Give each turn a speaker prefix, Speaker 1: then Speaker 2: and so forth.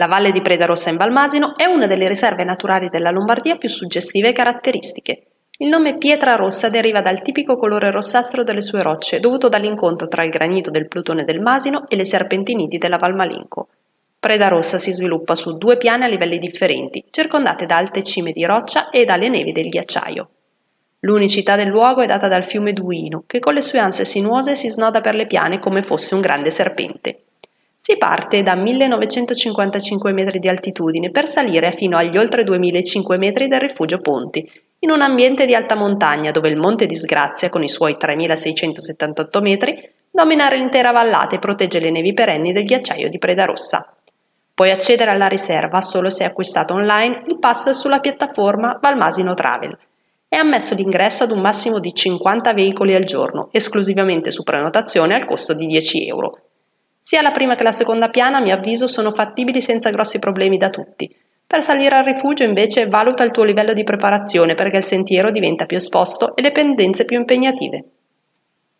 Speaker 1: La valle di Predarossa in Valmasino è una delle riserve naturali della Lombardia più suggestive e caratteristiche. Il nome Pietra Rossa deriva dal tipico colore rossastro delle sue rocce, dovuto dall'incontro tra il granito del Plutone del Masino e le serpentiniti della Valmalinco. Preda Rossa si sviluppa su due piani a livelli differenti, circondate da alte cime di roccia e dalle nevi del ghiacciaio. L'unicità del luogo è data dal fiume Duino, che con le sue anse sinuose si snoda per le piane come fosse un grande serpente. Si parte da 1955 metri di altitudine per salire fino agli oltre 2005 metri del rifugio Ponti, in un ambiente di alta montagna dove il Monte Disgrazia, con i suoi 3678 metri, domina l'intera vallata e protegge le nevi perenni del ghiacciaio di Preda Rossa. Puoi accedere alla riserva solo se hai acquistato online il pass sulla piattaforma Valmasino Travel. È ammesso l'ingresso ad un massimo di 50 veicoli al giorno, esclusivamente su prenotazione al costo di 10 euro. Sia la prima che la seconda piana, a mio avviso, sono fattibili senza grossi problemi da tutti. Per salire al rifugio, invece, valuta il tuo livello di preparazione perché il sentiero diventa più esposto e le pendenze più impegnative.